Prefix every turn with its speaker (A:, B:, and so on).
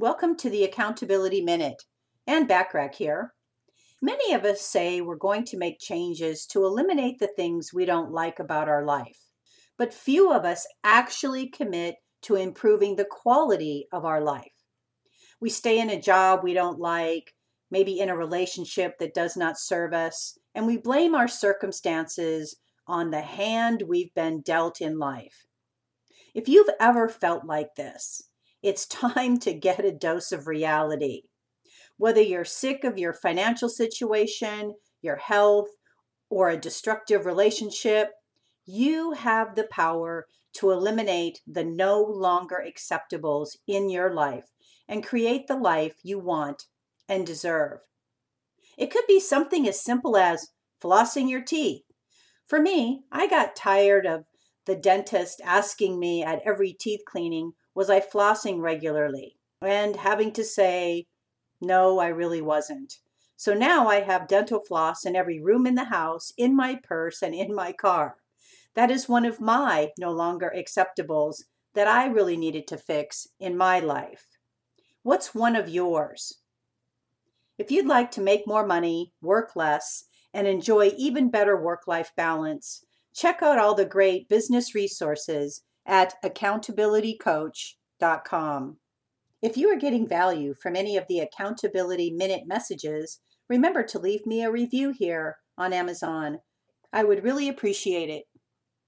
A: Welcome to the Accountability Minute. Ann Bachrach here. Many of us say we're going to make changes to eliminate the things we don't like about our life, but few of us actually commit to improving the quality of our life. We stay in a job we don't like, maybe in a relationship that does not serve us, and we blame our circumstances on the hand we've been dealt in life. If you've ever felt like this, it's time to get a dose of reality. Whether you're sick of your financial situation, your health, or a destructive relationship, you have the power to eliminate the no longer acceptables in your life and create the life you want and deserve. It could be something as simple as flossing your teeth. For me, I got tired of the dentist asking me at every teeth cleaning, was I flossing regularly? And having to say, no, I really wasn't. So now I have dental floss in every room in the house, in my purse, and in my car. That is one of my no longer acceptables that I really needed to fix in my life. What's one of yours? If you'd like to make more money, work less, and enjoy even better work life balance, check out all the great business resources at accountabilitycoach.com. If you are getting value from any of the Accountability Minute messages, remember to leave me a review here on Amazon. I would really appreciate it.